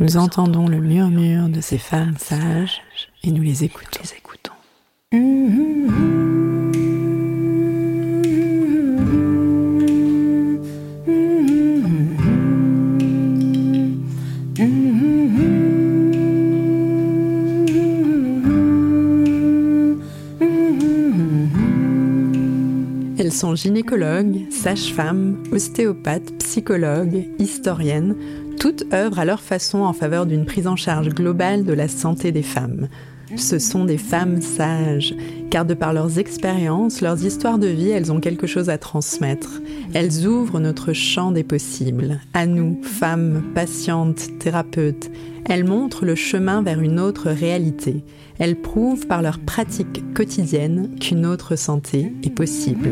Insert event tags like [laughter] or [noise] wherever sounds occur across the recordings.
Nous entendons le murmure de ces femmes sages et nous les écoutons. Les écoutons. Elles sont gynécologues, sages-femmes, ostéopathes, psychologues, historiennes, toutes œuvrent à leur façon en faveur d'une prise en charge globale de la santé des femmes. Ce sont des femmes sages, car de par leurs expériences, leurs histoires de vie, elles ont quelque chose à transmettre. Elles ouvrent notre champ des possibles, à nous, femmes, patientes, thérapeutes. Elles montrent le chemin vers une autre réalité. Elles prouvent par leur pratique quotidienne qu'une autre santé est possible.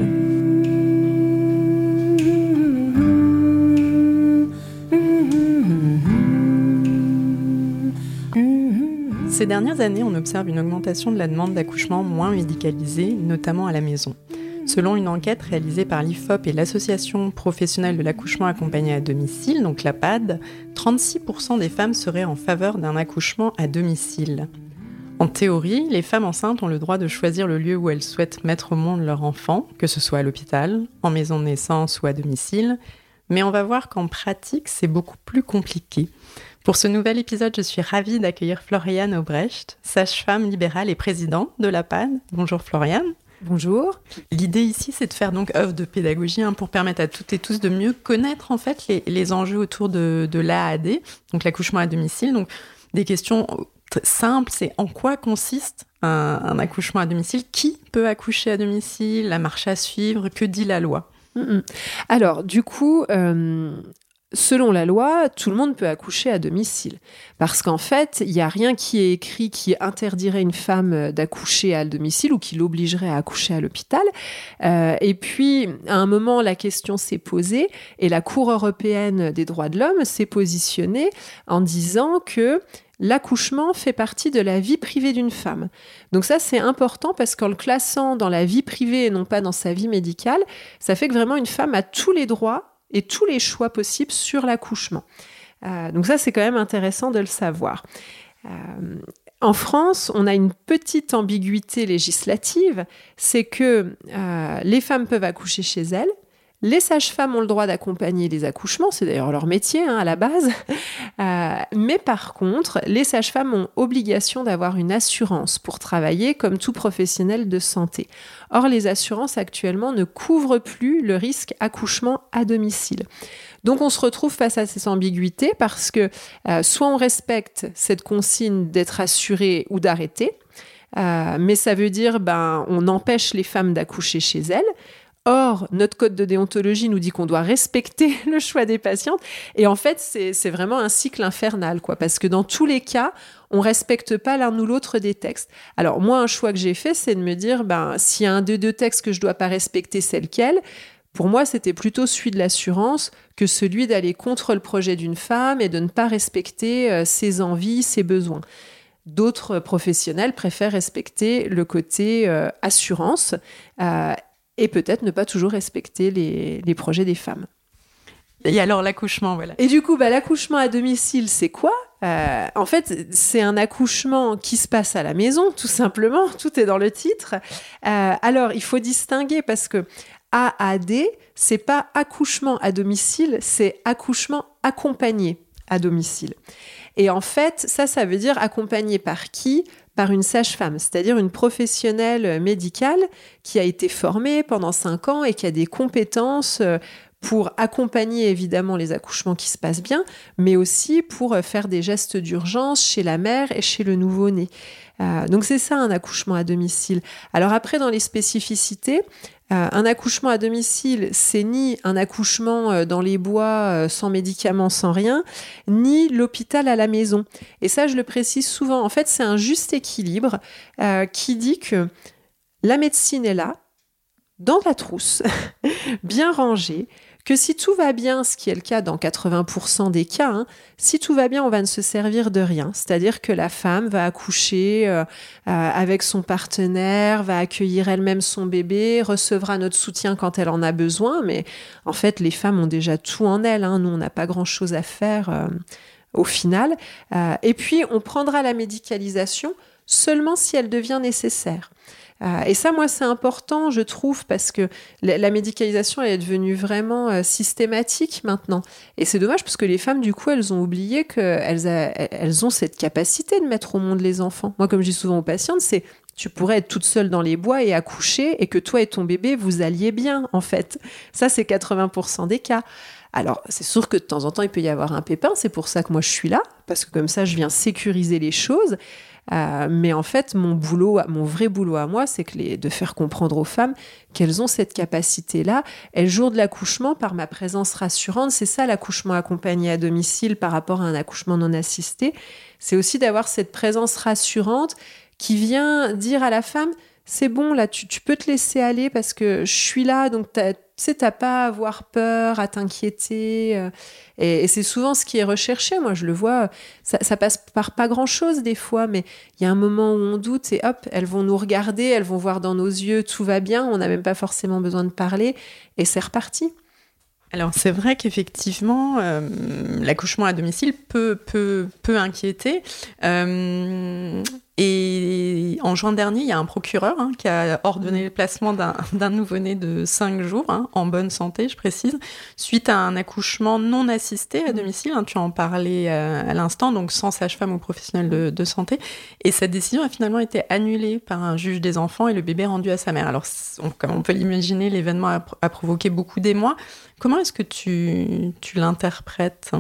Ces dernières années, on observe une augmentation de la demande d'accouchement moins médicalisée, notamment à la maison. Selon une enquête réalisée par l'IFOP et l'Association professionnelle de l'accouchement accompagné à domicile, donc l'APAD, 36% des femmes seraient en faveur d'un accouchement à domicile. En théorie, les femmes enceintes ont le droit de choisir le lieu où elles souhaitent mettre au monde leur enfant, que ce soit à l'hôpital, en maison de naissance ou à domicile, mais on va voir qu'en pratique, c'est beaucoup plus compliqué. Pour ce nouvel épisode, je suis ravie d'accueillir Floriane Aubrecht, sage-femme libérale et présidente de la PAD. Bonjour Floriane. Bonjour. L'idée ici, c'est de faire donc œuvre de pédagogie hein, pour permettre à toutes et tous de mieux connaître en fait les, enjeux autour de, de l'AAD, donc l'accouchement à domicile. Donc des questions simples, c'est en quoi consiste un, accouchement à domicile? Qui peut accoucher à domicile? La marche à suivre? Que dit la loi? Alors, du coup, euh, Selon la loi, tout le monde peut accoucher à domicile. Parce qu'en fait, il n'y a rien qui est écrit qui interdirait une femme d'accoucher à domicile ou qui l'obligerait à accoucher à l'hôpital. Euh, et puis, à un moment, la question s'est posée et la Cour européenne des droits de l'homme s'est positionnée en disant que l'accouchement fait partie de la vie privée d'une femme. Donc ça, c'est important parce qu'en le classant dans la vie privée et non pas dans sa vie médicale, ça fait que vraiment une femme a tous les droits et tous les choix possibles sur l'accouchement. Euh, donc ça, c'est quand même intéressant de le savoir. Euh, en France, on a une petite ambiguïté législative, c'est que euh, les femmes peuvent accoucher chez elles, les sages-femmes ont le droit d'accompagner les accouchements, c'est d'ailleurs leur métier hein, à la base. Euh, mais par contre, les sages-femmes ont obligation d'avoir une assurance pour travailler comme tout professionnel de santé. Or, les assurances actuellement ne couvrent plus le risque accouchement à domicile. Donc on se retrouve face à ces ambiguïtés parce que euh, soit on respecte cette consigne d'être assuré ou d'arrêter, euh, mais ça veut dire ben on empêche les femmes d'accoucher chez elles. Or, notre code de déontologie nous dit qu'on doit respecter [laughs] le choix des patientes. Et en fait, c'est vraiment un cycle infernal, quoi. Parce que dans tous les cas, on respecte pas l'un ou l'autre des textes. Alors, moi, un choix que j'ai fait, c'est de me dire, ben, s'il y a un des deux textes que je dois pas respecter, c'est lequel? Pour moi, c'était plutôt celui de l'assurance que celui d'aller contre le projet d'une femme et de ne pas respecter euh, ses envies, ses besoins. D'autres professionnels préfèrent respecter le côté euh, assurance euh, et peut-être ne pas toujours respecter les, projets des femmes. Et alors l'accouchement, voilà. Et du coup, bah, l'accouchement à domicile, c'est quoi? Euh, En fait, c'est un accouchement qui se passe à la maison, tout simplement. [laughs] Tout est dans le titre. Euh, alors, il faut distinguer parce que AAD, c'est pas accouchement à domicile, c'est accouchement accompagné à domicile. Et en fait, ça, ça veut dire accompagné par qui? Par une sage-femme, c'est-à-dire une professionnelle médicale qui a été formée pendant cinq ans et qui a des compétences euh, pour accompagner évidemment les accouchements qui se passent bien, mais aussi pour euh, faire des gestes d'urgence chez la mère et chez le nouveau-né. Euh, donc c'est ça un accouchement à domicile. Alors après dans les spécificités, euh, un accouchement à domicile, c'est ni un accouchement euh, dans les bois euh, sans médicaments, sans rien, ni l'hôpital à la maison. Et ça, je le précise souvent. En fait, c'est un juste équilibre qui dit que la médecine est là, dans la trousse, [laughs] bien rangée, si tout va bien, ce qui est le cas dans 80% des cas, hein, si tout va bien, on va ne se servir de rien. C'est-à-dire que la femme va accoucher euh, euh, avec son partenaire, va accueillir elle-même son bébé, recevra notre soutien quand elle en a besoin, mais en fait, les femmes ont déjà tout en elles. Hein. Nous, on n'a pas grand-chose à faire. Euh, au final. et puis, on prendra la médicalisation seulement si elle devient nécessaire. Euh, et ça, moi, c'est important, je trouve, parce que la, médicalisation elle est devenue vraiment euh, systématique maintenant. Et c'est dommage parce que les femmes, du coup, elles ont oublié qu'elles elles ont cette capacité de mettre au monde les enfants. Moi, comme je dis souvent aux patientes, c'est tu pourrais être toute seule dans les bois et accoucher et que toi et ton bébé, vous alliez bien, en fait. Ça, c'est 80% des cas. Alors, c'est sûr que de temps en temps, il peut y avoir un pépin. C'est pour ça que moi, je suis là, parce que comme ça, je viens sécuriser les choses. Euh, mais en fait, mon boulot, mon vrai boulot à moi, c'est de faire comprendre aux femmes qu'elles ont cette capacité-là. Et le jour de l'accouchement, par ma présence rassurante, c'est ça l'accouchement accompagné à domicile par rapport à un accouchement non assisté. C'est aussi d'avoir cette présence rassurante qui vient dire à la femme, c'est bon, là, tu, peux te laisser aller parce que je suis là, donc tu sais, t'as pas à avoir peur, à t'inquiéter. Euh, et, c'est souvent ce qui est recherché. Moi, je le vois, ça, passe par pas grand-chose des fois, mais il y a un moment où on doute et hop, elles vont nous regarder, elles vont voir dans nos yeux, tout va bien, on n'a même pas forcément besoin de parler, et c'est reparti. Alors c'est vrai qu'effectivement, euh, l'accouchement à domicile peut, peut, peut inquiéter. Euh, et en juin dernier, il y a un procureur hein, qui a ordonné le placement d'un nouveau-né de 5 jours, hein, en bonne santé, je précise, suite à un accouchement non assisté à domicile. Hein, tu en parlais euh, à, l'instant, donc sans sage-femme ou professionnel de, santé. Et cette décision a finalement été annulée par un juge des enfants et le bébé rendu à sa mère. Alors, comme on peut l'imaginer, l'événement a, provoqué beaucoup d'émoi. Comment est-ce que tu, tu l'interprètes?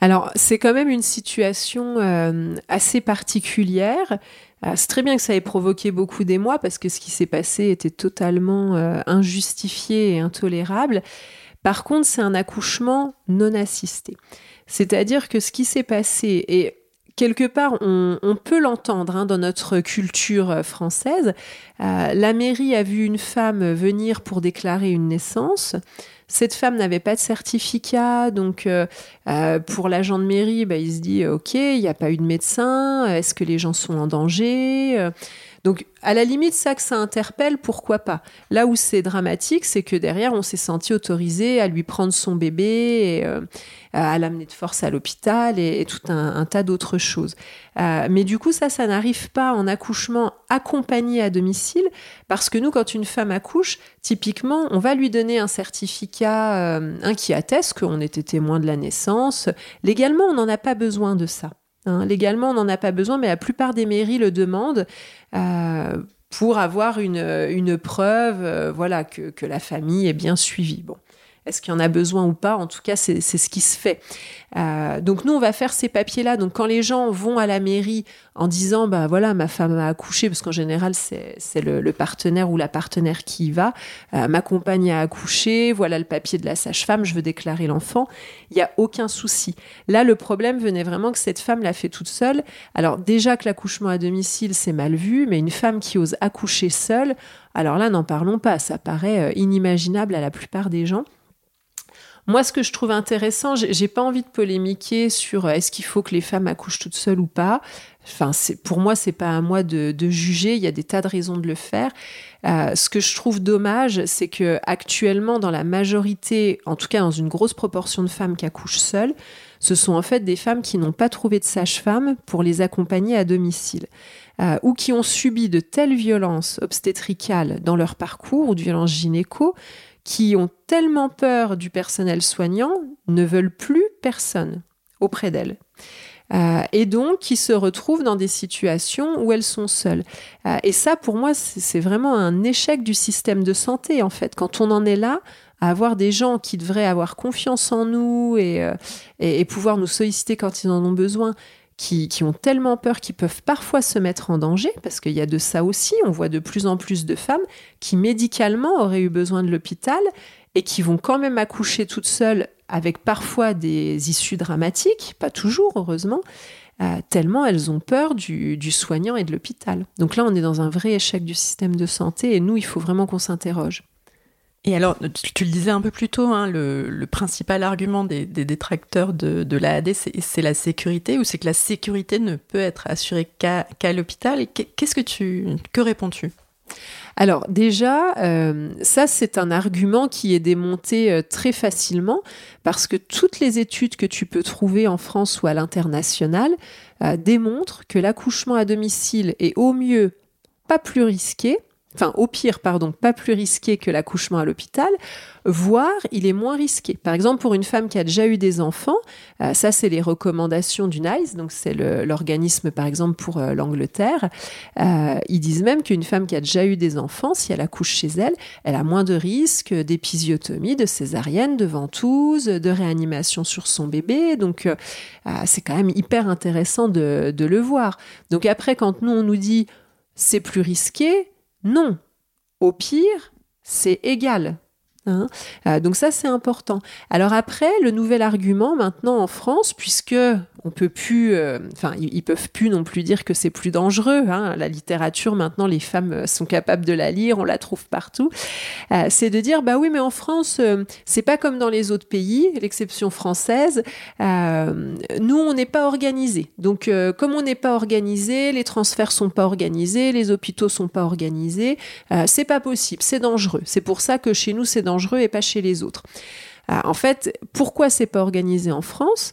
Alors, c'est quand même une situation euh, assez particulière. Euh, c'est très bien que ça ait provoqué beaucoup d'émoi parce que ce qui s'est passé était totalement euh, injustifié et intolérable. Par contre, c'est un accouchement non assisté. C'est-à-dire que ce qui s'est passé, et quelque part, on, peut l'entendre hein, dans notre culture française, la mairie a vu une femme venir pour déclarer une naissance. Cette femme n'avait pas de certificat, donc euh, euh, pour l'agent de mairie, bah, il se dit ok, il n'y a pas eu de médecin, est-ce que les gens sont en danger? Donc, à la limite, ça que ça interpelle, pourquoi pas Là où c'est dramatique, c'est que derrière, on s'est senti autorisé à lui prendre son bébé, euh, à l'amener de force à l'hôpital et, tout un, tas d'autres choses. Euh, mais du coup, ça, ça n'arrive pas en accouchement accompagné à domicile, parce que nous, quand une femme accouche, typiquement, on va lui donner un certificat euh, qui atteste qu'on était témoin de la naissance. Légalement, on n'en a pas besoin de ça. Hein. Légalement, on n'en a pas besoin, mais la plupart des mairies le demandent euh, pour avoir une, preuve euh, voilà, que, que, la famille est bien suivie. Est-ce qu'il y en a besoin ou pas? En tout cas, c'est ce qui se fait. Euh, donc nous, on va faire ces papiers-là. Donc quand les gens vont à la mairie en disant, bah voilà, ma femme a accouché, parce qu'en général, c'est le, partenaire ou la partenaire qui y va, euh, ma compagne a accouché, voilà le papier de la sage-femme, je veux déclarer l'enfant. Il n'y a aucun souci. Là, le problème venait vraiment que cette femme l'a fait toute seule. Alors déjà que l'accouchement à domicile, c'est mal vu, mais une femme qui ose accoucher seule, alors là, n'en parlons pas. Ça paraît euh, inimaginable à la plupart des gens. Moi, ce que je trouve intéressant, j'ai pas envie de polémiquer sur euh, est-ce qu'il faut que les femmes accouchent toutes seules ou pas. Enfin, pour moi, c'est pas à moi de, juger. Il y a des tas de raisons de le faire. Euh, ce que je trouve dommage, c'est que actuellement, dans la majorité, en tout cas dans une grosse proportion de femmes qui accouchent seules, ce sont en fait des femmes qui n'ont pas trouvé de sage-femme pour les accompagner à domicile. Euh, ou qui ont subi de telles violences obstétricales dans leur parcours ou de violences gynéco qui ont tellement peur du personnel soignant ne veulent plus personne auprès d'elles. Euh, et donc qui se retrouvent dans des situations où elles sont seules. Euh, et ça, pour moi, c'est vraiment un échec du système de santé, en fait. Quand on en est là, à avoir des gens qui devraient avoir confiance en nous et, euh, et pouvoir nous solliciter quand ils en ont besoin, qui, ont tellement peur qu'ils peuvent parfois se mettre en danger, parce qu'il y a de ça aussi, on voit de plus en plus de femmes qui médicalement auraient eu besoin de l'hôpital et qui vont quand même accoucher toutes seules avec parfois des issues dramatiques, pas toujours heureusement, euh, tellement elles ont peur du, du soignant et de l'hôpital. Donc là, on est dans un vrai échec du système de santé et nous, il faut vraiment qu'on s'interroge. Et alors, tu, le disais un peu plus tôt, hein, le, principal argument des, détracteurs de, de l'AAD, c'est la sécurité, ou c'est que la sécurité ne peut être assurée qu'à l'hôpital? Qu'est-ce que tu, que réponds-tu? Alors déjà, euh, ça c'est un argument qui est démonté euh, très facilement parce que toutes les études que tu peux trouver en France ou à l'international euh, démontrent que l'accouchement à domicile est au mieux pas plus risqué, enfin au pire, pardon, pas plus risqué que l'accouchement à l'hôpital, voire il est moins risqué. Par exemple, pour une femme qui a déjà eu des enfants, euh, ça c'est les recommandations du NICE, donc c'est l'organisme par exemple pour euh, l'Angleterre, euh, ils disent même qu'une femme qui a déjà eu des enfants, si elle accouche chez elle, elle a moins de risques d'épisiotomie, de césarienne, de ventouse, de réanimation sur son bébé, donc c'est quand même hyper intéressant de, de le voir. Donc après, quand nous on nous dit c'est plus risqué, non. Au pire, c'est égal. Hein. Euh, donc ça, c'est important. Alors après, le nouvel argument maintenant en France, puisque on peut plus, euh, enfin, ils, peuvent plus non plus dire que c'est plus dangereux. Hein. La littérature maintenant, les femmes euh, sont capables de la lire, on la trouve partout. c'est de dire, bah oui, mais en France, c'est pas comme dans les autres pays, l'exception française. nous, on n'est pas organisé. Donc, comme on n'est pas organisé, les transferts sont pas organisés, les hôpitaux sont pas organisés, c'est pas possible, c'est dangereux. C'est pour ça que chez nous, c'est dangereux et pas chez les autres. Euh, en fait, pourquoi c'est pas organisé en France?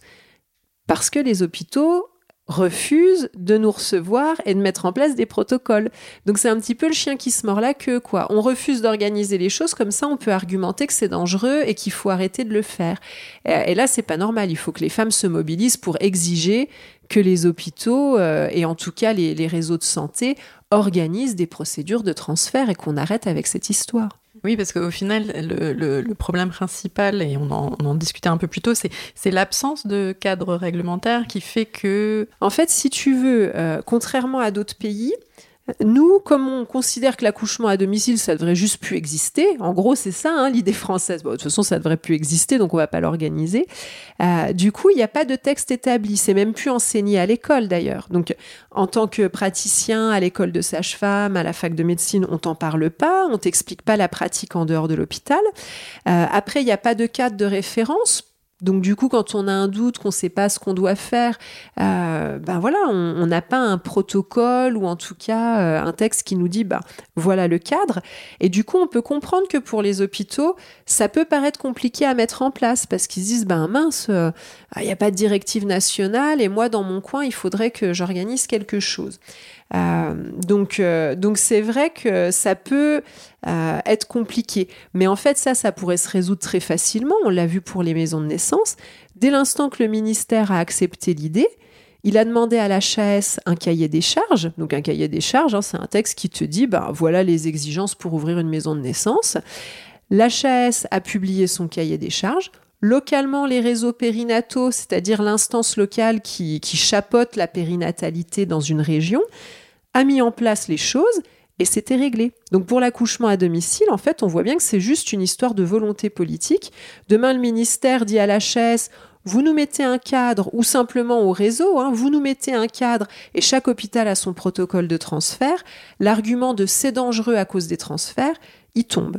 Parce que les hôpitaux refusent de nous recevoir et de mettre en place des protocoles. Donc c'est un petit peu le chien qui se mord la queue, quoi. On refuse d'organiser les choses comme ça, on peut argumenter que c'est dangereux et qu'il faut arrêter de le faire. Et là, c'est pas normal. Il faut que les femmes se mobilisent pour exiger que les hôpitaux euh, et en tout cas les, les réseaux de santé organisent des procédures de transfert et qu'on arrête avec cette histoire. Oui, parce qu'au final, le, problème principal, et on en, discutait un peu plus tôt, c'est l'absence de cadre réglementaire qui fait que... En fait, si tu veux, euh, contrairement à d'autres pays, nous, comme on considère que l'accouchement à domicile, ça devrait juste plus exister, en gros, c'est ça hein, l'idée française. de toute façon, ça devrait plus exister, donc on va pas l'organiser. Euh, du coup, il n'y a pas de texte établi. C'est même plus enseigné à l'école d'ailleurs. Donc, en tant que praticien à l'école de sage-femme, à la fac de médecine, on t'en parle pas, on t'explique pas la pratique en dehors de l'hôpital. Euh, après, il n'y a pas de cadre de référence donc du coup, quand on a un doute, qu'on ne sait pas ce qu'on doit faire, euh, ben voilà, on n'a pas un protocole ou en tout cas euh, un texte qui nous dit, ben voilà le cadre. Et du coup, on peut comprendre que pour les hôpitaux, ça peut paraître compliqué à mettre en place parce qu'ils se disent, ben mince, euh, il n'y a pas de directive nationale et moi, dans mon coin, il faudrait que j'organise quelque chose. Euh, donc, euh, donc c'est vrai que ça peut euh, être compliqué, mais en fait ça, ça pourrait se résoudre très facilement. On l'a vu pour les maisons de naissance. Dès l'instant que le ministère a accepté l'idée, il a demandé à l'HAS un cahier des charges. Donc un cahier des charges, hein, c'est un texte qui te dit, ben voilà les exigences pour ouvrir une maison de naissance. L'HAS a publié son cahier des charges. Localement, les réseaux périnataux, c'est-à-dire l'instance locale qui, qui chapeaute la périnatalité dans une région, a mis en place les choses et c'était réglé. Donc pour l'accouchement à domicile, en fait, on voit bien que c'est juste une histoire de volonté politique. Demain, le ministère dit à la chaise, vous nous mettez un cadre, ou simplement au réseau, hein, vous nous mettez un cadre, et chaque hôpital a son protocole de transfert. L'argument de c'est dangereux à cause des transferts, il tombe.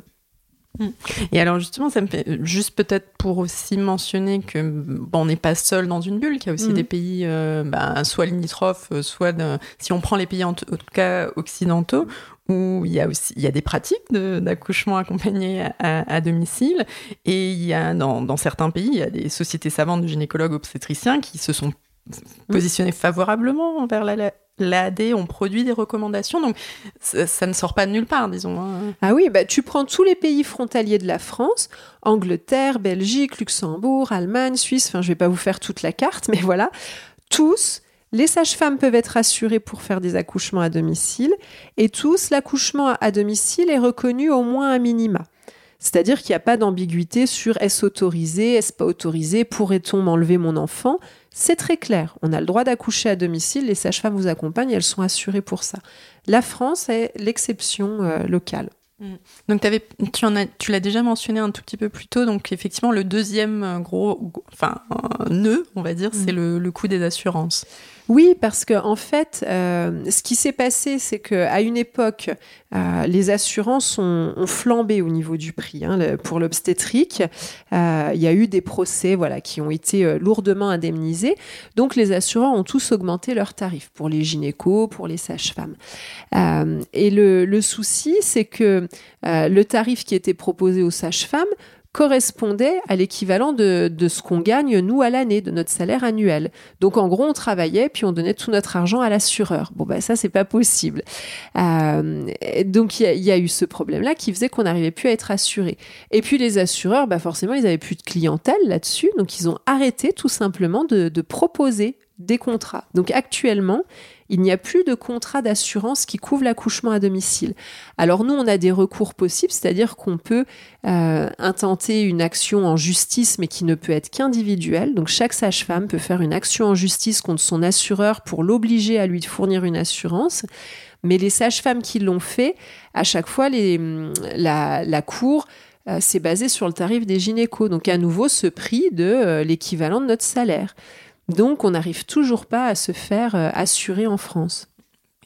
Mm. Et alors justement, ça me fait juste peut-être pour aussi mentionner que bon, on n'est pas seul dans une bulle, qu'il y a aussi mm. des pays, euh, bah, soit limitrophes, euh, soit si on prend les pays en, tout cas occidentaux, où il y a aussi il y a des pratiques d'accouchement accompagné à, domicile, et il y a dans, dans, certains pays, il y a des sociétés savantes de gynécologues obstétriciens qui se sont mm. positionnés favorablement envers la, l'AD, on produit des recommandations, donc ça, ne sort pas de nulle part, disons. Hein. Ah oui, bah, tu prends tous les pays frontaliers de la France, Angleterre, Belgique, Luxembourg, Allemagne, Suisse, enfin je vais pas vous faire toute la carte, mais voilà, tous, les sages-femmes peuvent être assurées pour faire des accouchements à domicile, et tous, l'accouchement à domicile est reconnu au moins à minima. C'est-à-dire qu'il n'y a pas d'ambiguïté sur est-ce autorisé, est-ce pas autorisé, pourrait-on m'enlever mon enfant C'est très clair. On a le droit d'accoucher à domicile, les sages-femmes vous accompagnent, elles sont assurées pour ça. La France est l'exception euh, locale. Mm. Donc avais, tu, en as, tu l'as déjà mentionné un tout petit peu plus tôt, donc effectivement le deuxième euh, gros, enfin nœud, on va dire, c'est mm. le, le coût des assurances. Oui, parce que en fait, euh, ce qui s'est passé, c'est qu'à une époque, euh, les assurances ont, flambé au niveau du prix. Hein, pour l'obstétrique, euh, il y a eu des procès, voilà, qui ont été lourdement indemnisés. Donc, les assureurs ont tous augmenté leurs tarifs pour les gynécos, pour les sages-femmes. et le souci, c'est que le tarif qui était proposé aux sages-femmes correspondait à l'équivalent de, ce qu'on gagne, nous, à l'année, de notre salaire annuel. Donc, en gros, on travaillait, puis on donnait tout notre argent à l'assureur. Bon, ben ça, c'est pas possible. Euh, donc, il y, a eu ce problème-là qui faisait qu'on n'arrivait plus à être assuré. Et puis, les assureurs, bah, forcément, ils avaient plus de clientèle là-dessus. Donc, ils ont arrêté tout simplement de proposer des contrats. Donc, actuellement, il n'y a plus de contrat d'assurance qui couvre l'accouchement à domicile. Alors nous, on a des recours possibles, c'est-à-dire qu'on peut euh, intenter une action en justice, mais qui ne peut être qu'individuelle. Donc chaque sage-femme peut faire une action en justice contre son assureur pour l'obliger à lui fournir une assurance. Mais les sages-femmes qui l'ont fait, à chaque fois, la cour euh, s'est basée sur le tarif des gynécos. Donc à nouveau, ce prix de euh, l'équivalent de notre salaire. Donc, on n'arrive toujours pas à se faire euh, assurer en France.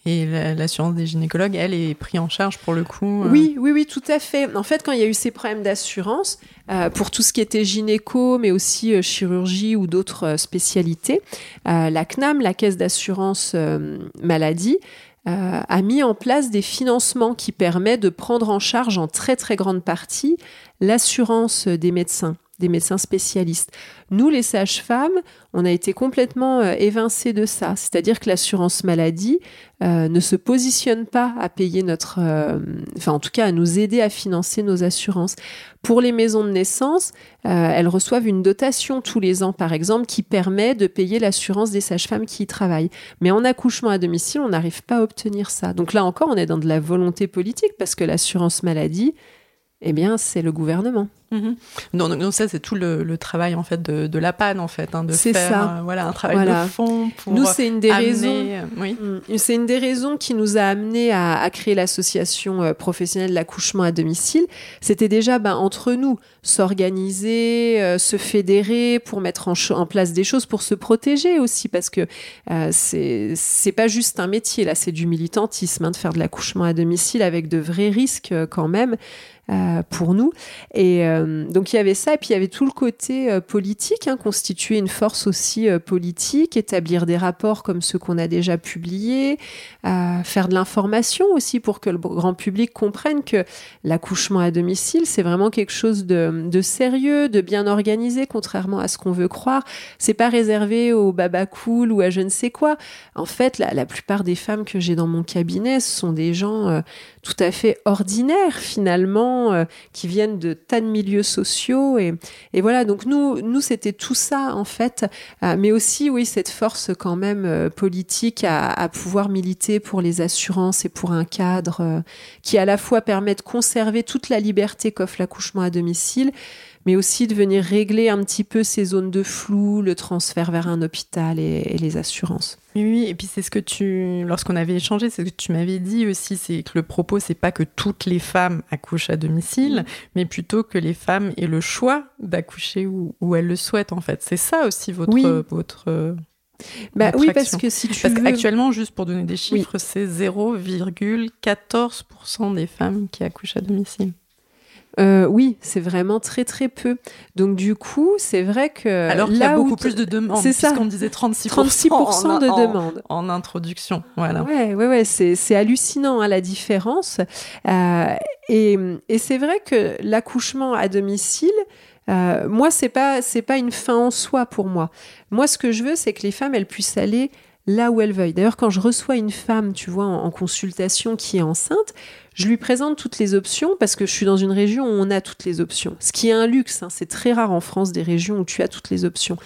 Et l'assurance des gynécologues, elle, est prise en charge pour le coup euh Oui, oui, oui, tout à fait. En fait, quand il y a eu ces problèmes d'assurance, euh, pour tout ce qui était gynéco, mais aussi chirurgie ou d'autres spécialités, la CNAM, la Caisse d'assurance maladie, a mis en place des financements qui permettent de prendre en charge en très très grande partie l'assurance des médecins des médecins spécialistes. Nous, les sages-femmes, on a été complètement euh, évincés de ça. C'est-à-dire que l'assurance maladie euh, ne se positionne pas à payer notre... Euh, enfin, en tout cas, à nous aider à financer nos assurances. Pour les maisons de naissance, elles reçoivent une dotation tous les ans, par exemple, qui permet de payer l'assurance des sages-femmes qui y travaillent. Mais en accouchement à domicile, on n'arrive pas à obtenir ça. Donc là encore, on est dans de la volonté politique parce que l'assurance maladie, eh bien, c'est le gouvernement. Mhm. Donc, ça, c'est tout le, travail en fait de, la panne en fait, hein, de faire ça. Euh, voilà un travail de fond pour nous c'est une des raisons. Euh, oui. Mm. C'est une des raisons qui nous a amené à, créer l'association euh, professionnelle de l'accouchement à domicile. C'était déjà ben, entre nous s'organiser, se fédérer pour mettre en, place des choses pour se protéger aussi parce que c'est c'est pas juste un métier là, c'est du militantisme hein, de faire de l'accouchement à domicile avec de vrais risques quand même. Pour nous. Et, euh, donc il y avait ça, et puis il y avait tout le côté euh, politique, hein, constituer une force aussi euh, politique, établir des rapports comme ceux qu'on a déjà publiés, faire de l'information aussi pour que le grand public comprenne que l'accouchement à domicile, c'est vraiment quelque chose de, sérieux, de bien organisé, contrairement à ce qu'on veut croire. C'est pas réservé aux baba cool ou à je ne sais quoi. En fait, la, la plupart des femmes que j'ai dans mon cabinet, ce sont des gens tout à fait ordinaires finalement, qui viennent de tas de milieux sociaux. Et, et voilà, donc nous, nous c'était tout ça en fait, euh, mais aussi, oui, cette force quand même euh, politique à, pouvoir militer pour les assurances et pour un cadre euh, qui à la fois permet de conserver toute la liberté qu'offre l'accouchement à domicile, mais aussi de venir régler un petit peu ces zones de flou, le transfert vers un hôpital et, les assurances. Oui, et puis c'est ce que tu, lorsqu'on avait échangé, c'est ce que tu m'avais dit aussi, c'est que le propos, c'est pas que toutes les femmes accouchent à domicile, mais plutôt que les femmes aient le choix d'accoucher où, où, elles le souhaitent, en fait. C'est ça aussi votre. Oui. votre bah oui, parce que si tu parce qu'actuellement, juste pour donner des chiffres, c'est 0,14% des femmes qui accouchent à domicile. Euh, oui, c'est vraiment très très peu. Donc du coup, c'est vrai que alors qu'il y a beaucoup plus de demandes. C'est ça. Qu'on disait 36%, 36 de demandes en, introduction. Voilà. Ouais, ouais, ouais. C'est hallucinant à hein, la différence. Euh, et, et c'est vrai que l'accouchement à domicile. Euh, moi, c'est pas c'est pas une fin en soi pour moi. Moi, ce que je veux, c'est que les femmes elles puissent aller là où elles veulent. D'ailleurs, quand je reçois une femme, tu vois, en, consultation qui est enceinte, je lui présente toutes les options parce que je suis dans une région où on a toutes les options. Ce qui est un luxe, hein, c'est très rare en France des régions où tu as toutes les options.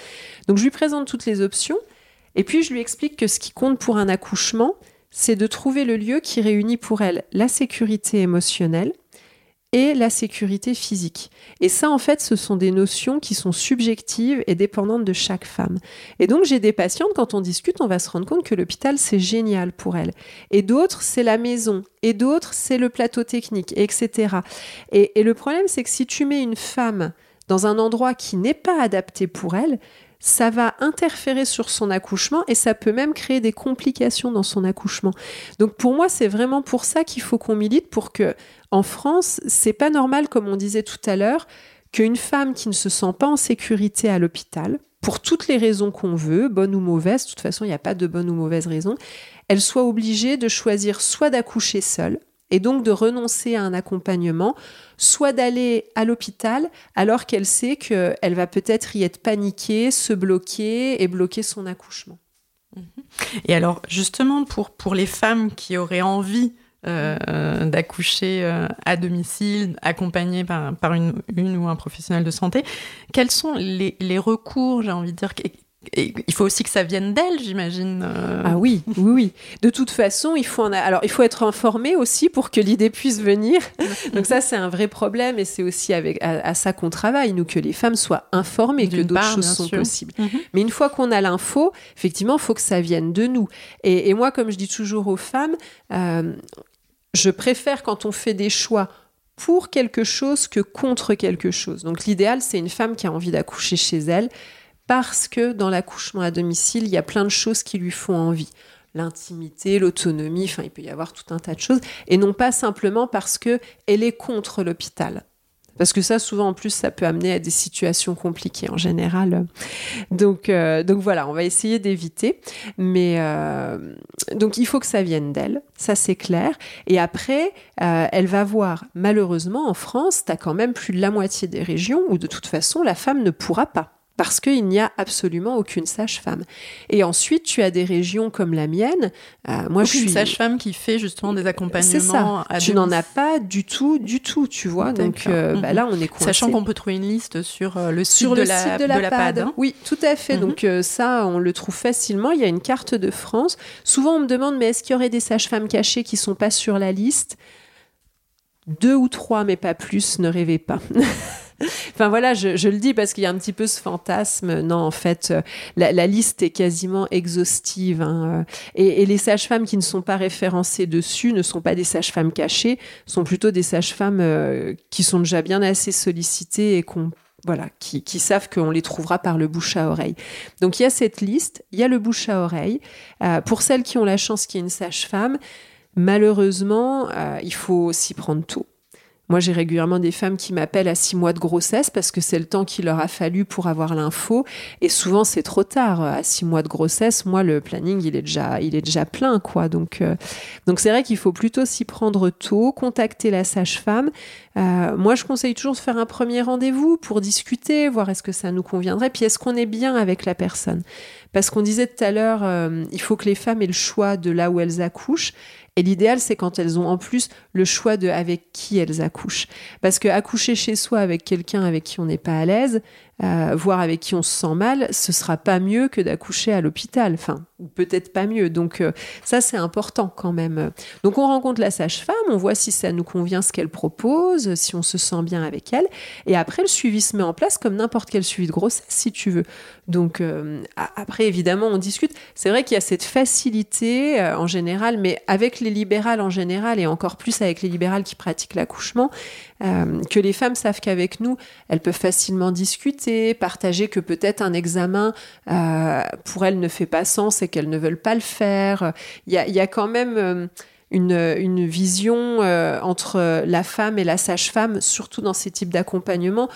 Donc je lui présente toutes les options et puis je lui explique que ce qui compte pour un accouchement, c'est de trouver le lieu qui réunit pour elle la sécurité émotionnelle et la sécurité physique. Et ça, en fait, ce sont des notions qui sont subjectives et dépendantes de chaque femme. Et donc, j'ai des patientes, quand on discute, on va se rendre compte que l'hôpital, c'est génial pour elles. Et d'autres, c'est la maison. Et d'autres, c'est le plateau technique, etc. Et, et le problème, c'est que si tu mets une femme dans un endroit qui n'est pas adapté pour elle, ça va interférer sur son accouchement et ça peut même créer des complications dans son accouchement. Donc pour moi, c'est vraiment pour ça qu'il faut qu'on milite pour que en France, c'est pas normal comme on disait tout à l'heure qu'une femme qui ne se sent pas en sécurité à l'hôpital pour toutes les raisons qu'on veut, bonnes ou mauvaises, de toute façon, il n'y a pas de bonne ou mauvaise raison, elle soit obligée de choisir soit d'accoucher seule, et donc de renoncer à un accompagnement, soit d'aller à l'hôpital alors qu'elle sait qu'elle va peut-être y être paniquée, se bloquer et bloquer son accouchement. Et alors justement pour, pour les femmes qui auraient envie euh, d'accoucher euh, à domicile, accompagnées par, une, ou un professionnel de santé. Quels sont les, les recours, j'ai envie de dire, il faut aussi que ça vienne d'elle, j'imagine. Euh. Ah oui, oui, oui. De toute façon, il faut en alors il faut être informé aussi pour que l'idée puisse venir. [laughs] Donc ça, c'est un vrai problème et c'est aussi avec à, ça qu'on travaille, nous que les femmes soient informées que d'autres choses sont possibles. Mhm. Mais une fois qu'on a l'info, effectivement, il faut que ça vienne de nous. Et, moi, comme je dis toujours aux femmes, euh, je préfère quand on fait des choix pour quelque chose que contre quelque chose. Donc l'idéal, c'est une femme qui a envie d'accoucher chez elle parce que dans l'accouchement à domicile, il y a plein de choses qui lui font envie. L'intimité, l'autonomie, enfin, il peut y avoir tout un tas de choses, et non pas simplement parce que elle est contre l'hôpital. Parce que ça, souvent, en plus, ça peut amener à des situations compliquées en général. Donc, euh, donc voilà, on va essayer d'éviter. Mais euh, donc, il faut que ça vienne d'elle, ça c'est clair. Et après, euh, elle va voir, malheureusement, en France, tu as quand même plus de la moitié des régions où de toute façon, la femme ne pourra pas parce qu'il n'y a absolument aucune sage-femme. Et ensuite, tu as des régions comme la mienne. Euh, moi, je suis sage-femme qui fait justement des accompagnements. C'est ça. tu n'en as pas du tout, du tout, tu vois. Donc euh, bah, là, on est coincé. Sachant qu'on peut trouver une liste sur euh, le site, de, la, site de, la, PAD. Hein. Oui, tout à fait. Donc mhm. ça, on le trouve facilement. Il y a une carte de France. Souvent, on me demande, mais est-ce qu'il y aurait des sages-femmes cachées qui sont pas sur la liste? Deux ou trois, mais pas plus. Ne rêvez pas. [laughs] enfin voilà, je, le dis parce qu'il y a un petit peu ce fantasme. Non, en fait, euh, la, liste est quasiment exhaustive. Hein, euh, et, les sages-femmes qui ne sont pas référencées dessus ne sont pas des sages-femmes cachées, sont plutôt des sages-femmes euh, qui sont déjà bien assez sollicitées et voilà, qui, savent qu'on les trouvera par le bouche à oreille. Donc il y a cette liste, il y a le bouche à oreille. pour celles qui ont la chance qu'il y ait une sage-femme, malheureusement, il faut s'y prendre tôt. Moi, j'ai régulièrement des femmes qui m'appellent à six mois de grossesse parce que c'est le temps qu'il leur a fallu pour avoir l'info. Et souvent, c'est trop tard. À six mois de grossesse, moi, le planning, il est déjà, il est déjà plein, quoi. Donc, euh, donc c'est vrai qu'il faut plutôt s'y prendre tôt, contacter la sage-femme. Euh, moi, je conseille toujours de faire un premier rendez-vous pour discuter, voir est-ce que ça nous conviendrait, puis est-ce qu'on est bien avec la personne. Parce qu'on disait tout à l'heure, euh, il faut que les femmes aient le choix de là où elles accouchent. Et l'idéal, c'est quand elles ont en plus le choix de avec qui elles accouchent. Parce que accoucher chez soi avec quelqu'un avec qui on n'est pas à l'aise, euh, voire avec qui on se sent mal, ce sera pas mieux que d'accoucher à l'hôpital. Enfin, ou peut-être pas mieux. Donc euh, ça, c'est important quand même. Donc on rencontre la sage-femme, on voit si ça nous convient ce qu'elle propose, si on se sent bien avec elle. Et après, le suivi se met en place comme n'importe quel suivi de grossesse, si tu veux. Donc euh, après, évidemment, on discute. C'est vrai qu'il y a cette facilité en général, mais avec les libérales en général, et encore plus avec les libérales qui pratiquent l'accouchement, que les femmes savent qu'avec nous, elles peuvent facilement discuter partager que peut-être un examen euh, pour elles ne fait pas sens et qu'elles ne veulent pas le faire. Il y a, quand même euh, une, vision euh, entre la femme et la sage-femme, surtout dans ces types d'accompagnement,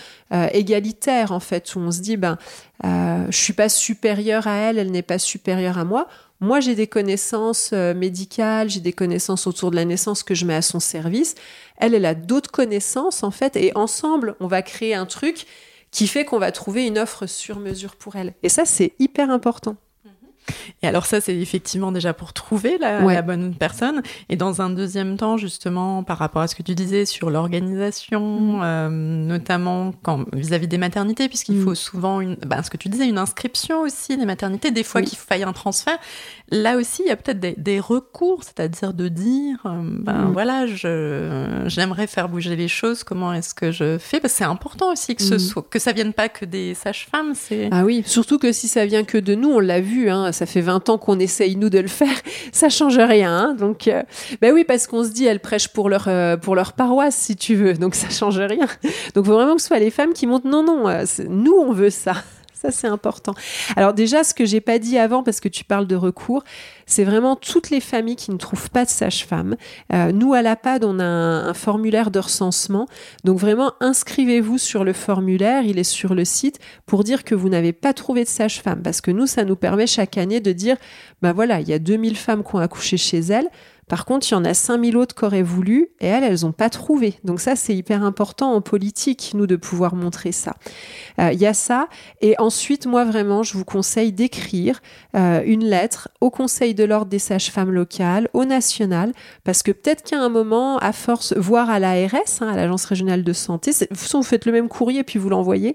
égalitaire en fait, où on se dit, ben, je suis pas supérieure à elle, elle n'est pas supérieure à moi. Moi, j'ai des connaissances médicales, j'ai des connaissances autour de la naissance que je mets à son service. Elle, elle a d'autres connaissances, en fait, et ensemble, on va créer un truc qui fait qu'on va trouver une offre sur mesure pour elle. Et ça, c'est hyper important. Et alors ça, c'est effectivement déjà pour trouver la, bonne personne. Et dans un deuxième temps, justement, par rapport à ce que tu disais sur l'organisation, mm. euh, notamment quand vis-à-vis des maternités, puisqu'il mm. faut souvent, une, ben, ce que tu disais, une inscription aussi des maternités, des fois qu'il faille un transfert. Là aussi, il y a peut-être des, recours, c'est-à-dire de dire, euh, ben mm. voilà, j'aimerais faire bouger les choses, comment est-ce que je fais? Parce que c'est important aussi que, ce soit, que ça vienne pas que des sages-femmes. Ah oui, surtout que si ça vient que de nous, on l'a vu, hein, ça fait 20 ans qu'on essaye, nous, de le faire, ça change rien. Hein. donc, euh, ben oui, parce qu'on se dit, elles prêchent pour leur, euh, pour leur paroisse, si tu veux, donc ça change rien. Donc, faut vraiment que ce soit les femmes qui montent, non, non, euh, nous, on veut ça. Ça, c'est important. Alors déjà, ce que j'ai pas dit avant, parce que tu parles de recours, c'est vraiment toutes les familles qui ne trouvent pas de sage-femme. Euh, nous, à la PAD, on a un, formulaire de recensement. Donc vraiment, inscrivez-vous sur le formulaire. Il est sur le site pour dire que vous n'avez pas trouvé de sage-femme. Parce que nous, ça nous permet chaque année de dire, ben voilà, il y a 2000 femmes qui ont accouché chez elles. Par contre, il y en a 5000 autres qui auraient voulu et elles, elles n'ont pas trouvé. Donc ça, c'est hyper important en politique, nous, de pouvoir montrer ça. Euh, il y a ça. Et ensuite, moi, vraiment, je vous conseille d'écrire euh, une lettre au Conseil de l'Ordre des sages-femmes locales, au national, parce que peut-être qu'à un moment, à force, voire à l'ARS, hein, à l'Agence régionale de santé, vous faites le même courrier puis vous l'envoyez,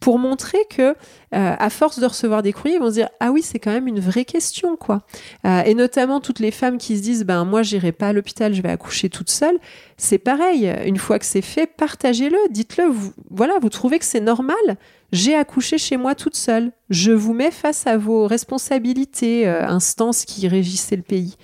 pour montrer que euh, à force de recevoir des courriers, ils vont se dire ah oui c'est quand même une vraie question quoi. Euh, et notamment toutes les femmes qui se disent ben moi j'irai pas à l'hôpital, je vais accoucher toute seule. C'est pareil. Une fois que c'est fait, partagez-le, dites-le. Voilà, vous trouvez que c'est normal. J'ai accouché chez moi toute seule. Je vous mets face à vos responsabilités, euh, instances qui régissaient le pays.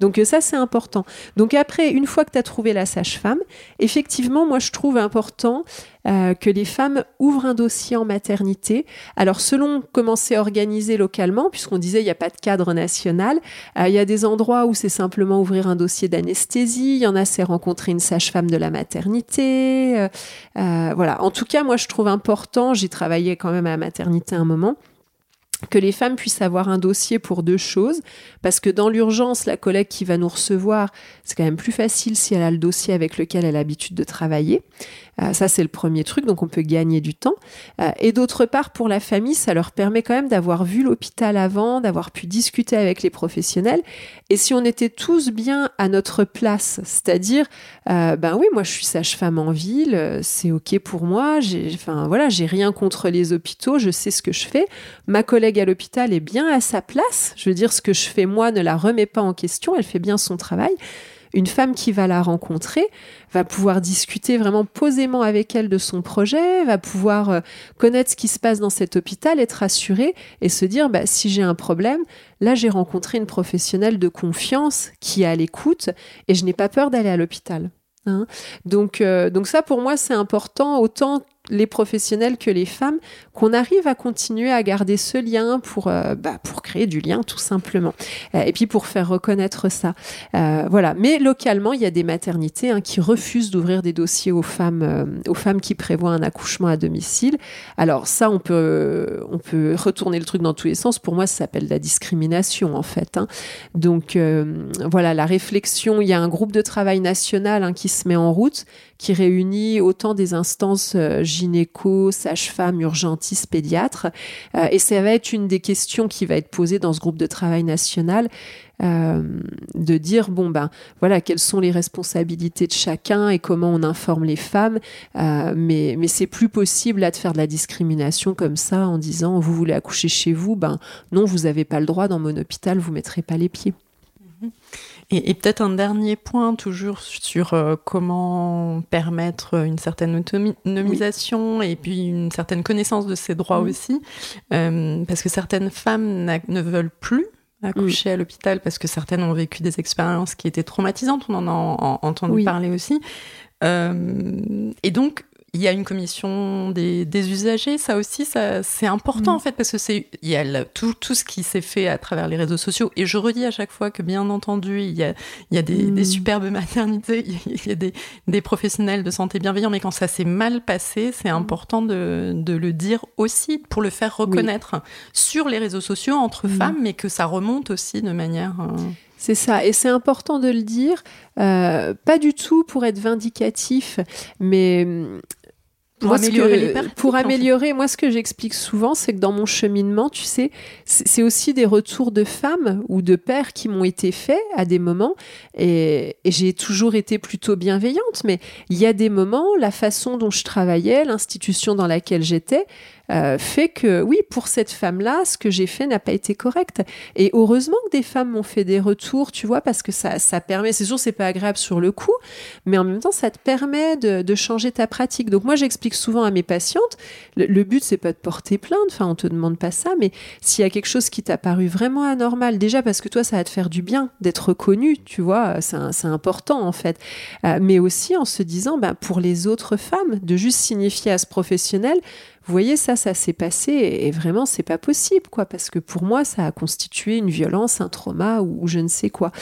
Donc euh, ça, c'est important. Donc après, une fois que tu as trouvé la sage-femme, effectivement, moi, je trouve important euh, que les femmes ouvrent un dossier en maternité. Alors selon comment c'est organisé localement, puisqu'on disait il n'y a pas de cadre national, euh, il y a des endroits où c'est simplement ouvrir un dossier d'anesthésie, il y en a c'est rencontrer une sage-femme de la maternité. voilà. En tout cas, moi je trouve important, j'ai travaillé quand même à la maternité un moment, que les femmes puissent avoir un dossier pour deux choses, parce que dans l'urgence, la collègue qui va nous recevoir, c'est quand même plus facile si elle a le dossier avec lequel elle a l'habitude de travailler. Euh, ça, c'est le premier truc, donc on peut gagner du temps. Euh, et d'autre part, pour la famille, ça leur permet quand même d'avoir vu l'hôpital avant, d'avoir pu discuter avec les professionnels. Et si on était tous bien à notre place, c'est-à-dire, euh, ben oui, moi je suis sage-femme en ville, c'est ok pour moi. J'ai, enfin voilà, j'ai rien contre les hôpitaux, je sais ce que je fais. Ma collègue à l'hôpital est bien à sa place. Je veux dire, ce que je fais moi ne la remet pas en question. Elle fait bien son travail une femme qui va la rencontrer va pouvoir discuter vraiment posément avec elle de son projet, va pouvoir euh, connaître ce qui se passe dans cet hôpital, être rassurée et se dire bah, si j'ai un problème, là j'ai rencontré une professionnelle de confiance qui est à l'écoute et je n'ai pas peur d'aller à l'hôpital. Hein. donc, euh, donc ça pour moi c'est important autant les professionnels que les femmes, qu'on arrive à continuer à garder ce lien pour, euh, bah, pour créer du lien tout simplement. Euh, et puis pour faire reconnaître ça. Euh, voilà. Mais localement, il y a des maternités hein, qui refusent d'ouvrir des dossiers aux femmes, aux femmes qui prévoient un accouchement à domicile. Alors ça, on peut, on peut retourner le truc dans tous les sens. Pour moi, ça s'appelle la discrimination en fait. Hein. Donc voilà, la réflexion. Il y a un groupe de travail national hein, qui se met en route, qui réunit autant des instances gynéco, sage-femme, urgentiste, pédiatre. Euh, et ça va être une des questions qui va être posée dans ce groupe de travail national. Euh, de dire bon ben voilà quelles sont les responsabilités de chacun et comment on informe les femmes euh, mais mais c'est plus possible là de faire de la discrimination comme ça en disant vous voulez accoucher chez vous ben non vous n'avez pas le droit dans mon hôpital vous mettrez pas les pieds mm-hmm. Et, peut-être un dernier point, toujours sur euh, comment permettre une certaine autonomisation et puis une certaine connaissance de ses droits aussi, euh, parce que certaines femmes ne veulent plus accoucher à l'hôpital parce que certaines ont vécu des expériences qui étaient traumatisantes, on en a entendu parler aussi. Euh, et donc, il y a une commission des, usagers, ça aussi, ça, c'est important mm. en fait, parce que c'est il y a tout, tout, ce qui s'est fait à travers les réseaux sociaux. Et je redis à chaque fois que, bien entendu, il y a, il y a des, mm. superbes [laughs] maternités, il y a des, des, professionnels de santé bienveillants, mais quand ça s'est mal passé, c'est mm. important de, de, le dire aussi pour le faire reconnaître sur les réseaux sociaux entre femmes, mais que ça remonte aussi de manière. Euh, c'est ça, et c'est important de le dire, euh, pas du tout pour être vindicatif, mais pour améliorer les Pour améliorer, moi, ce que j'explique souvent, c'est que dans mon cheminement, tu sais, c'est aussi des retours de femmes ou de pères qui m'ont été faits à des moments. Et, et j'ai toujours été plutôt bienveillante, mais il y a des moments, la façon dont je travaillais, l'institution dans laquelle j'étais, euh, fait que oui, pour cette femme-là, ce que j'ai fait n'a pas été correct. Et heureusement que des femmes m'ont fait des retours, tu vois, parce que ça, ça permet, c'est sûr, c'est pas agréable sur le coup, mais en même temps, ça te permet de, de changer ta pratique. Donc moi, j'explique souvent à mes patientes, le, but, c'est pas de porter plainte, enfin, on te demande pas ça, mais s'il y a quelque chose qui t'a paru vraiment anormal, déjà parce que toi, ça va te faire du bien d'être reconnu, tu vois, c'est important en fait, euh, mais aussi en se disant, ben, pour les autres femmes, de juste signifier à ce professionnel, vous voyez, ça, ça s'est passé et vraiment, c'est pas possible, quoi, parce que pour moi, ça a constitué une violence, un trauma ou, je ne sais quoi.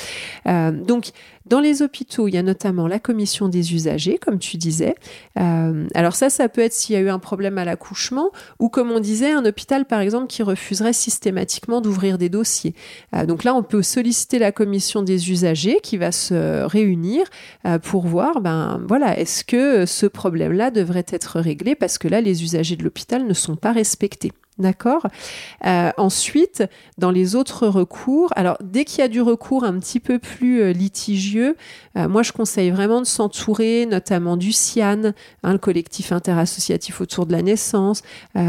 Euh, donc, dans les hôpitaux, il y a notamment la commission des usagers, comme tu disais. Euh, alors ça, ça peut être s'il y a eu un problème à l'accouchement ou, comme on disait, un hôpital, par exemple, qui refuserait systématiquement d'ouvrir des dossiers. Euh, donc là, on peut solliciter la commission des usagers qui va se réunir euh, pour voir, ben voilà, est-ce que ce problème-là devrait être réglé parce que là, les usagers de l'hôpital ne sont pas respectés. D'accord euh, Ensuite, dans les autres recours, alors dès qu'il y a du recours un petit peu plus euh, litigieux, euh, moi je conseille vraiment de s'entourer, notamment du CIAN, hein, le collectif interassociatif autour de la naissance.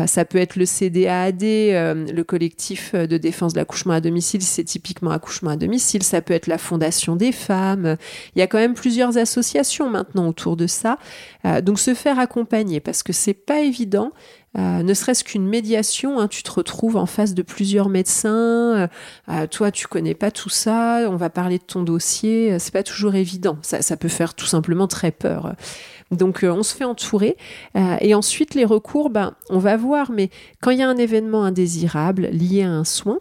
ça peut être le CDAAD, le collectif de défense de l'accouchement à domicile, c'est typiquement accouchement à domicile. Ça peut être la Fondation des femmes. Il y a quand même plusieurs associations maintenant autour de ça. donc se faire accompagner, parce que c'est pas évident. Euh, ne serait-ce qu'une médiation, hein, tu te retrouves en face de plusieurs médecins, euh, euh, toi tu connais pas tout ça, on va parler de ton dossier, c'est pas toujours évident, ça, ça, peut faire tout simplement très peur. Donc on se fait entourer et ensuite les recours, ben, on va voir, mais quand il y a un événement indésirable lié à un soin,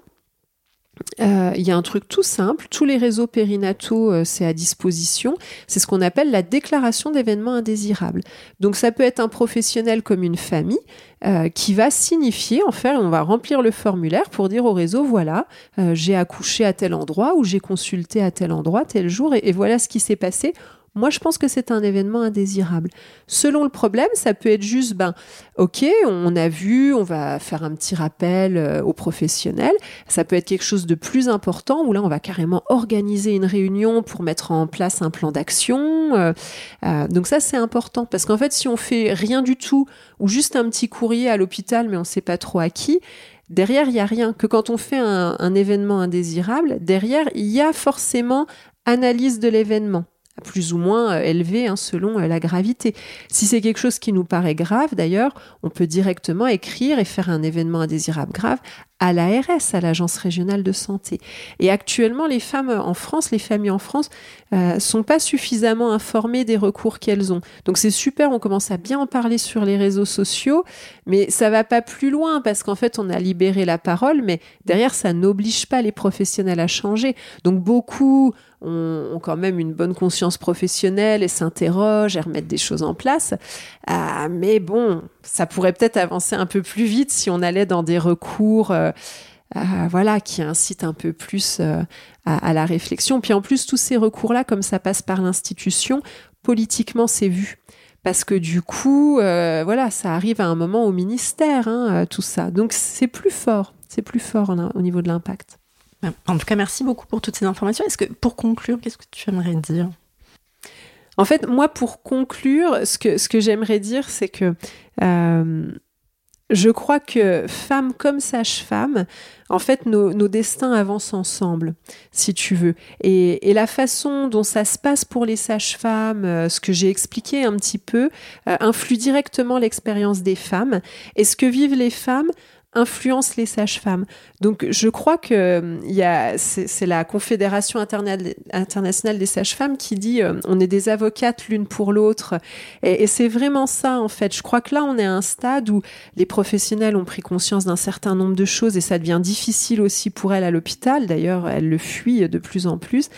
euh, il y a un truc tout simple, tous les réseaux périnataux, euh, c'est à disposition. C'est ce qu'on appelle la déclaration d'événements indésirables. Donc ça peut être un professionnel comme une famille euh, qui va signifier, en fait, on va remplir le formulaire pour dire au réseau, voilà, j'ai accouché à tel endroit ou j'ai consulté à tel endroit tel jour et voilà ce qui s'est passé. Moi, je pense que c'est un événement indésirable. Selon le problème, ça peut être juste, ben, ok, on a vu, on va faire un petit rappel euh, aux professionnels. Ça peut être quelque chose de plus important où là, on va carrément organiser une réunion pour mettre en place un plan d'action. Euh, euh, donc ça, c'est important parce qu'en fait, si on fait rien du tout ou juste un petit courrier à l'hôpital, mais on ne sait pas trop à qui, derrière, il y a rien. Que quand on fait un événement indésirable, derrière, il y a forcément analyse de l'événement plus ou moins euh, élevé hein, selon euh, la gravité. Si c'est quelque chose qui nous paraît grave, d'ailleurs, on peut directement écrire et faire un événement indésirable grave à l'ARS, à l'Agence régionale de santé. Et actuellement, les femmes en France, les familles en France, euh, sont pas suffisamment informées des recours qu'elles ont. Donc c'est super, on commence à bien en parler sur les réseaux sociaux, mais ça va pas plus loin parce qu'en fait, on a libéré la parole, mais derrière, ça n'oblige pas les professionnels à changer. Donc beaucoup ont, quand même une bonne conscience professionnelle et s'interrogent et remettent des choses en place. Euh, mais bon, ça pourrait peut-être avancer un peu plus vite si on allait dans des recours. Euh, euh, voilà, qui incitent un peu plus à, la réflexion. Puis en plus, tous ces recours-là, comme ça passe par l'institution, politiquement, c'est vu. Parce que du coup, voilà, ça arrive à un moment au ministère, hein, tout ça. Donc c'est plus fort, c'est plus fort au niveau de l'impact. En tout cas, merci beaucoup pour toutes ces informations. Est-ce que, pour conclure, qu'est-ce que tu aimerais dire? En fait, moi, pour conclure, ce que, j'aimerais dire, c'est que euh, je crois que femme comme sage-femme, en fait, nos, destins avancent ensemble, si tu veux. Et, la façon dont ça se passe pour les sages-femmes, euh, ce que j'ai expliqué un petit peu, euh, influe directement l'expérience des femmes. Et ce que vivent les femmes influence les sages-femmes. Donc je crois que il y a c'est la Confédération internationale des sages-femmes qui dit euh, on est des avocates l'une pour l'autre et, et c'est vraiment ça en fait. Je crois que là on est à un stade où les professionnels ont pris conscience d'un certain nombre de choses et ça devient difficile aussi pour elles à l'hôpital. D'ailleurs, elles le fuient de plus en plus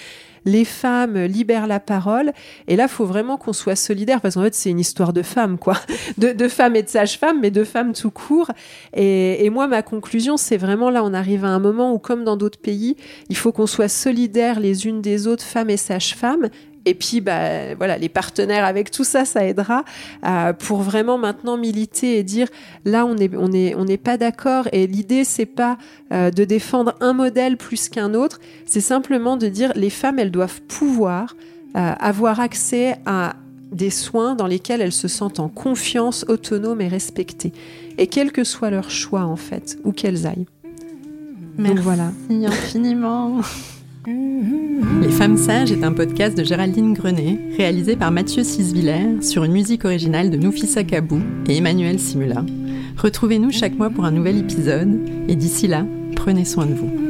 les femmes libèrent la parole. Et là, faut vraiment qu'on soit solidaire parce qu'en fait, c'est une histoire de femmes, quoi. [laughs] De, femmes et de sages-femmes, mais de femmes tout court. Et, moi, ma conclusion, c'est vraiment là, on arrive à un moment où, comme dans d'autres pays, il faut qu'on soit solidaires les unes des autres, femmes et sages-femmes, Et puis, bah, voilà, les partenaires avec tout ça, ça aidera euh, pour vraiment maintenant militer et dire là, on n'est on est, on n'est pas d'accord. Et l'idée, c'est pas euh, de défendre un modèle plus qu'un autre. C'est simplement de dire les femmes, elles doivent pouvoir euh, avoir accès à des soins dans lesquels elles se sentent en confiance, autonomes et respectées. Et quel que soit leur choix, en fait, où qu'elles aillent. Merci Donc voilà. infiniment. [laughs] Les Femmes Sages est un podcast de Géraldine Grenet, réalisé par Mathieu Sisviller sur une musique originale de Noufissa Kabou et Emmanuel Simula. Retrouvez-nous chaque mois pour un nouvel épisode, et d'ici là, prenez soin de vous.